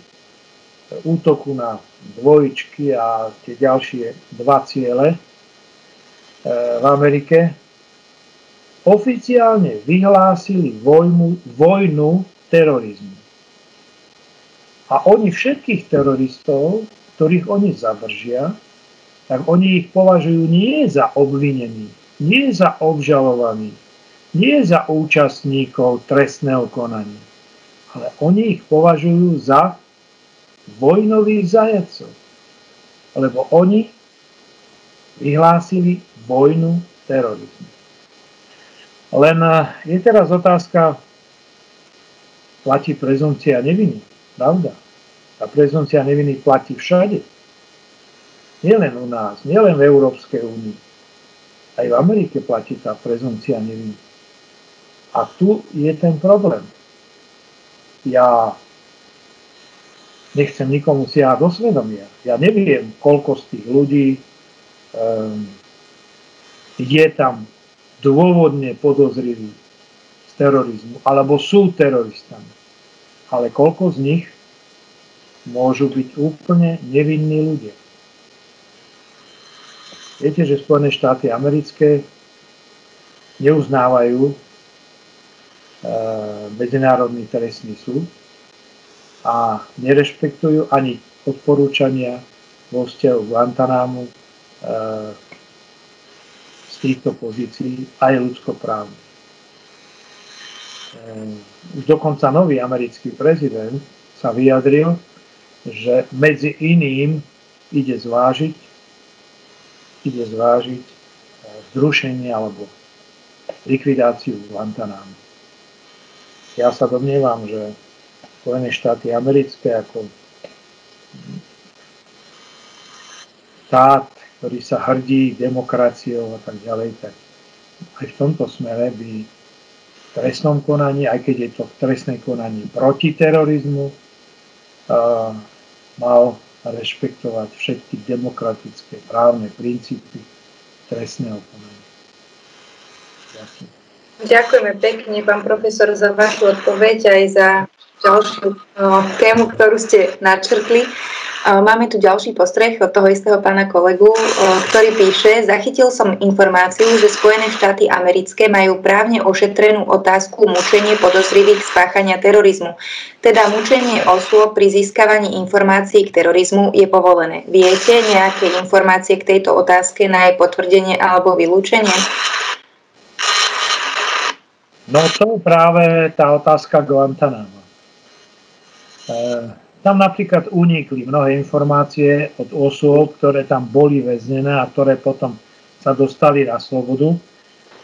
útoku na dvojičky a tie ďalšie dva ciele v Amerike oficiálne vyhlásili vojnu, vojnu terorizmu. A oni všetkých teroristov, ktorých oni zadržia, tak oni ich považujú nie za obvinených, nie za obžalovaných, nie za účastníkov trestného konania, ale oni ich považujú za vojnových zajacov, lebo oni vyhlásili vojnu terorizmu. Len eh, je teraz otázka, platí prezumcia neviny, pravda? A prezumcia neviny platí všade. Nielen u nás, nielen v Európskej únii. Aj v Amerike platí tá prezumcia neviny. A tu je ten problém. Ja nechcem nikomu siahať do svedomia. Ja neviem, koľko z tých ľudí um, je tam dôvodne podozriví z terorizmu, alebo sú teroristami. Ale koľko z nich môžu byť úplne nevinní ľudia. Viete, že Spojené štáty americké neuznávajú E, Medzinárodný trestný súd a nerešpektujú ani odporúčania vo vzťahu Guantanámu e, z týchto pozícií aj ľudskoprávne. E, už dokonca nový americký prezident sa vyjadril, že medzi iným ide zvážiť, ide zvážiť zrušenie alebo likvidáciu Guantanámu. Ja sa domnievam, že Spojené štáty americké ako štát, ktorý sa hrdí demokraciou a tak ďalej, tak aj v tomto smere by v trestnom konaní, aj keď je to v trestnej konaní proti terorizmu, mal rešpektovať všetky demokratické právne princípy trestného konania. Ďakujem. Ďakujeme pekne, pán profesor, za vašu odpoveď aj za ďalšiu tému, ktorú ste načrtli. Máme tu ďalší postreh od toho istého pána kolegu, ktorý píše, zachytil som informáciu, že Spojené štáty americké majú právne ošetrenú otázku mučenie podozrivých spáchania terorizmu. Teda mučenie osôb pri získavaní informácií k terorizmu je povolené. Viete nejaké informácie k tejto otázke na jej potvrdenie alebo vylúčenie? No to je práve tá otázka Guantanama. E, tam napríklad unikli mnohé informácie od osôb, ktoré tam boli väznené a ktoré potom sa dostali na slobodu.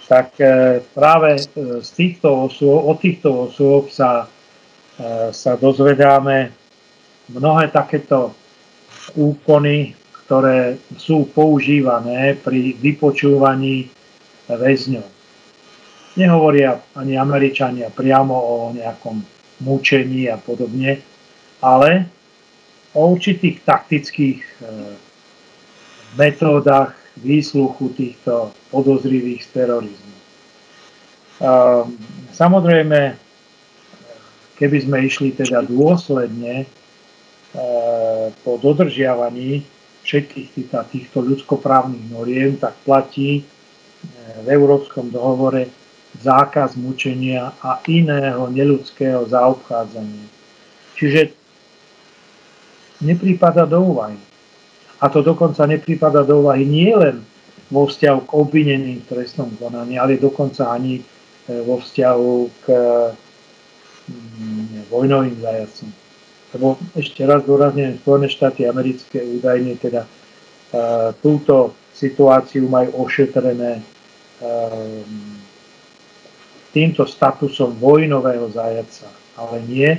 Tak e, práve e, z týchto osôb, od týchto osôb sa, sa dozvedáme mnohé takéto úkony, ktoré sú používané pri vypočúvaní väzňov. Nehovoria ani Američania priamo o nejakom mučení a podobne, ale o určitých taktických e, metódach výsluchu týchto podozrivých z terorizmu. E, samozrejme, keby sme išli teda dôsledne e, po dodržiavaní všetkých týchto ľudskoprávnych noriem, tak platí v Európskom dohovore zákaz mučenia a iného neludského zaobchádzania. Čiže neprípada do úvahy. A to dokonca neprípada do úvahy nie len vo vzťahu k obvineným v trestnom konaní, ale dokonca ani e, vo vzťahu k mm, vojnovým zajacom. Lebo ešte raz dôrazne Spojené štáty americké údajne teda uh, túto situáciu majú ošetrené uh, týmto statusom vojnového zajaca, ale nie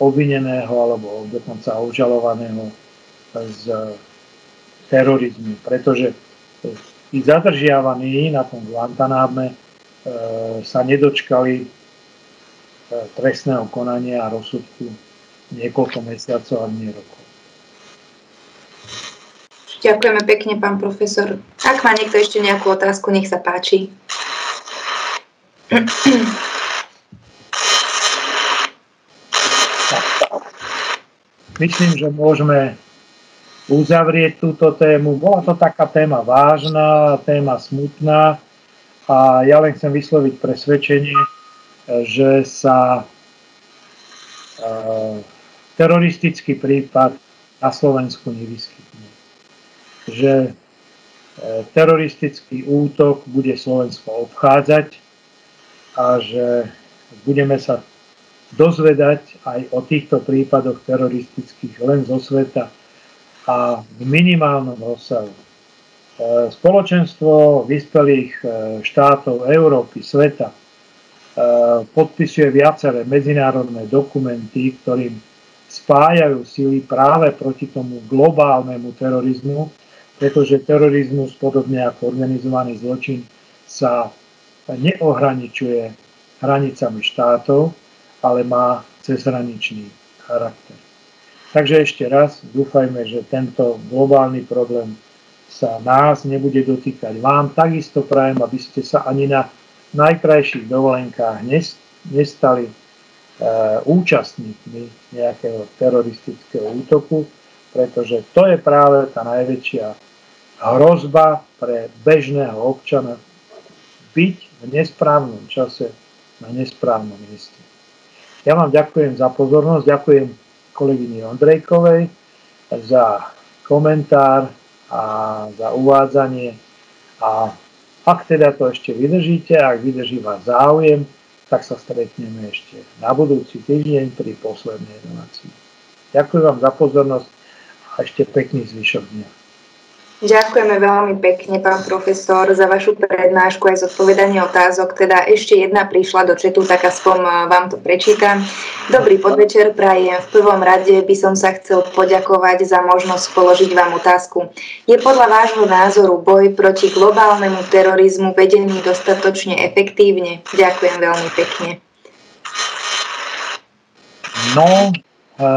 obvineného alebo dokonca obžalovaného z terorizmu, pretože tí zadržiavaní na tom Guantanáme e, sa nedočkali trestného konania a rozsudku niekoľko mesiacov a nie rokov. Ďakujeme pekne, pán profesor. Ak má niekto ešte nejakú otázku, nech sa páči. Myslím, že môžeme uzavrieť túto tému. Bola to taká téma vážna, téma smutná a ja len chcem vysloviť presvedčenie, že sa uh, teroristický prípad na Slovensku nevyskytne. Že uh, teroristický útok bude Slovensko obchádzať a že budeme sa dozvedať aj o týchto prípadoch teroristických len zo sveta a v minimálnom rozsahu. E, spoločenstvo vyspelých e, štátov Európy, sveta e, podpisuje viaceré medzinárodné dokumenty, ktorým spájajú sily práve proti tomu globálnemu terorizmu, pretože terorizmus, podobne ako organizovaný zločin, sa neohraničuje hranicami štátov, ale má cezhraničný charakter. Takže ešte raz dúfajme, že tento globálny problém sa nás nebude dotýkať. Vám takisto prajem, aby ste sa ani na najkrajších dovolenkách nestali e, účastníkmi nejakého teroristického útoku, pretože to je práve tá najväčšia hrozba pre bežného občana byť v nesprávnom čase na nesprávnom mieste. Ja vám ďakujem za pozornosť, ďakujem kolegyni Ondrejkovej za komentár a za uvádzanie. A ak teda to ešte vydržíte, ak vydrží vás záujem, tak sa stretneme ešte na budúci týždeň pri poslednej relácii. Ďakujem vám za pozornosť a ešte pekný zvyšok dňa. Ďakujeme veľmi pekne, pán profesor, za vašu prednášku aj zodpovedanie otázok. Teda ešte jedna prišla do četu, tak aspoň eh, vám to prečítam. Dobrý podvečer, prajem. V prvom rade by som sa chcel poďakovať za možnosť položiť vám otázku. Je podľa vášho názoru boj proti globálnemu terorizmu vedený dostatočne efektívne? Ďakujem veľmi pekne. No, e,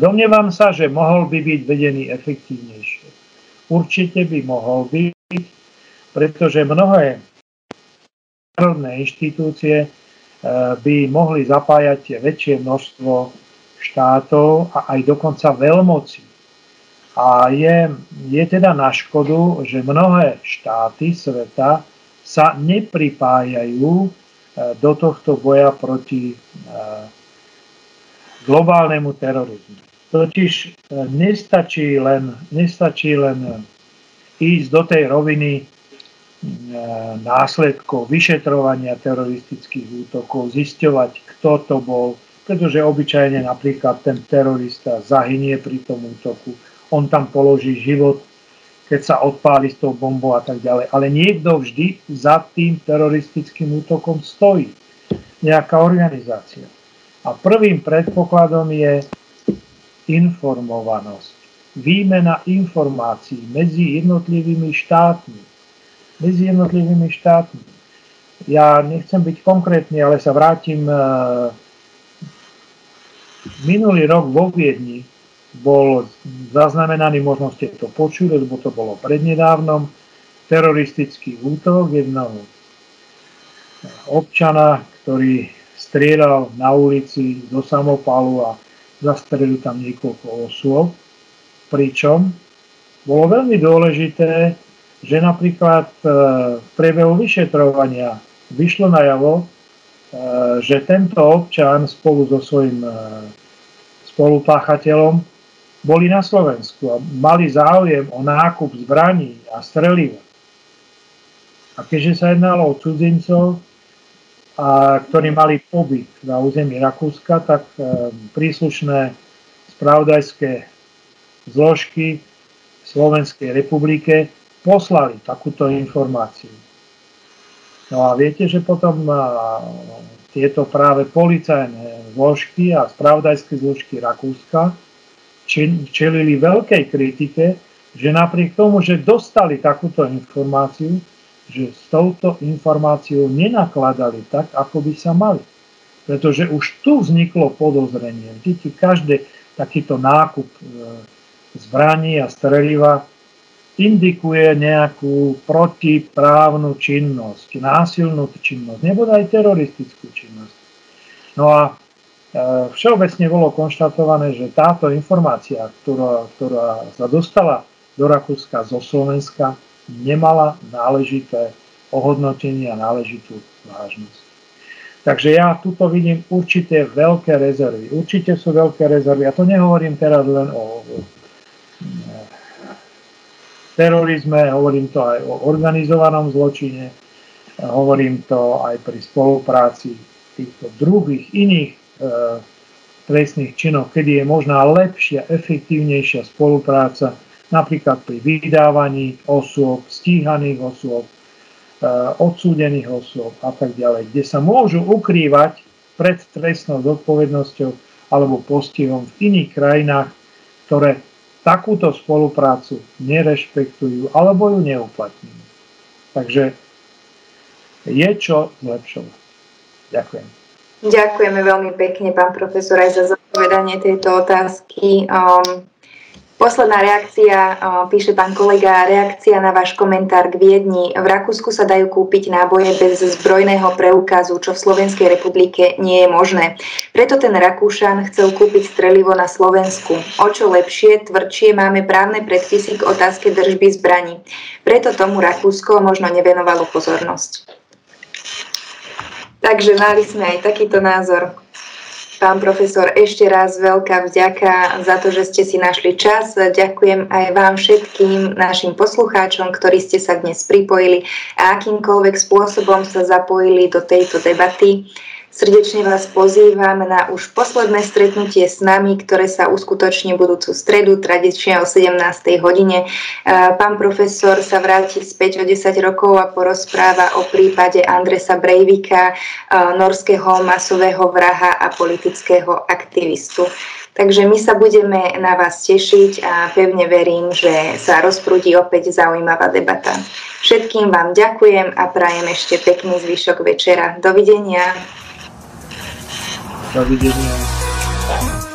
domnievam sa, že mohol by byť vedený efektívnejšie určite by mohol byť, pretože mnohé národné inštitúcie eh, by mohli zapájať väčšie množstvo štátov a aj dokonca veľmoci. A je, je teda na škodu, že mnohé štáty sveta sa nepripájajú eh, do tohto boja proti eh, globálnemu terorizmu. Totiž e, nestačí len, nestačí len ísť do tej roviny e, následkov vyšetrovania teroristických útokov, zisťovať, kto to bol, pretože obyčajne napríklad ten terorista zahynie pri tom útoku, on tam položí život, keď sa odpáli s tou bombou a tak ďalej. Ale niekto vždy za tým teroristickým útokom stojí. Nejaká organizácia. A prvým predpokladom je informovanosť, výmena informácií medzi jednotlivými štátmi. Medzi jednotlivými štátmi. Ja nechcem byť konkrétny, ale sa vrátim. E, minulý rok vo Viedni bol zaznamenaný, možno ste to počuli, lebo to bolo prednedávnom, teroristický útok jednoho občana, ktorý strieľal na ulici do samopalu a zastrelili tam niekoľko osôb, pričom bolo veľmi dôležité, že napríklad e, v priebehu vyšetrovania vyšlo najavo, e, že tento občan spolu so svojím e, spolupáchateľom boli na Slovensku a mali záujem o nákup zbraní a streliva. A keďže sa jednalo o cudzincov, a ktorí mali pobyt na území Rakúska, tak e, príslušné spravodajské zložky Slovenskej republike poslali takúto informáciu. No a viete, že potom e, tieto práve policajné zložky a spravodajské zložky Rakúska čelili veľkej kritike, že napriek tomu, že dostali takúto informáciu, že s touto informáciou nenakladali tak, ako by sa mali. pretože už tu vzniklo podozrenie. Vidíte, každý takýto nákup e, zbraní a streliva indikuje nejakú protiprávnu činnosť, násilnú činnosť, nebo aj teroristickú činnosť. No a e, všeobecne bolo konštatované, že táto informácia, ktorá, ktorá sa dostala do Rakúska zo Slovenska, nemala náležité ohodnotenie a náležitú vážnosť. Takže ja tuto vidím určité veľké rezervy. Určite sú veľké rezervy. A to nehovorím teraz len o terorizme, hovorím to aj o organizovanom zločine, hovorím to aj pri spolupráci týchto druhých iných e, trestných činov, kedy je možná lepšia, efektívnejšia spolupráca napríklad pri vydávaní osôb, stíhaných osôb, Eh, odsúdených osôb a tak ďalej, kde sa môžu ukrývať pred trestnou zodpovednosťou alebo postihom v iných krajinách, ktoré takúto spoluprácu nerešpektujú alebo ju neuplatňujú. Takže je čo zlepšovať. Ďakujem. Ďakujeme veľmi pekne, pán profesor, aj za zodpovedanie tejto otázky. Um, Posledná reakcia, píše pán kolega, reakcia na váš komentár k Viedni. V Rakúsku sa dajú kúpiť náboje bez zbrojného preukazu, čo v Slovenskej republike nie je možné. Preto ten Rakúšan chcel kúpiť strelivo na Slovensku. O čo lepšie, tvrdšie máme právne predpisy k otázke držby zbraní. Preto tomu Rakúsko možno nevenovalo pozornosť. Takže mali sme aj takýto názor. Pán profesor, ešte raz veľká vďaka za to, že ste si našli čas. Ďakujem aj vám všetkým našim poslucháčom, ktorí ste sa dnes pripojili a akýmkoľvek spôsobom sa zapojili do tejto debaty. Srdečne vás pozývam na už posledné stretnutie s nami, ktoré sa uskutoční budúcu stredu, tradične o 17. hodine. E, pán profesor sa vráti späť o 10 rokov a porozpráva o prípade Andresa Breivika, e, norského masového vraha a politického aktivistu. Takže my sa budeme na vás tešiť a pevne verím, že sa rozprúdi opäť zaujímavá debata. Všetkým vám ďakujem a prajem ešte pekný zvyšok večera. Dovidenia. Dovidenia.